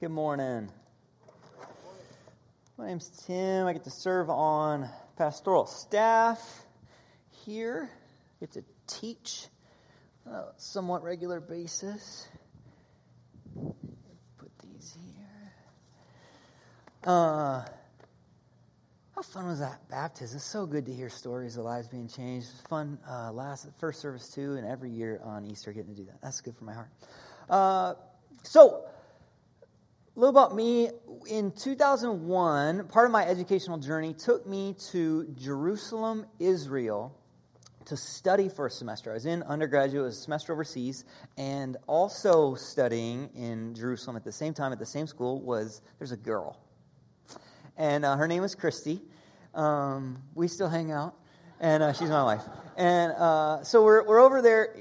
Good morning. My name's Tim. I get to serve on pastoral staff here. I get to teach on a somewhat regular basis. Put these here. Uh, how fun was that baptism? It's so good to hear stories of lives being changed. It was fun uh, last first service too, and every year on Easter getting to do that. That's good for my heart. Uh, so a little about me. In 2001, part of my educational journey took me to Jerusalem, Israel, to study for a semester. I was in undergraduate, it was a semester overseas, and also studying in Jerusalem at the same time at the same school was there's a girl, and uh, her name is Christy. Um, we still hang out, and uh, she's my wife. And uh, so we're we're over there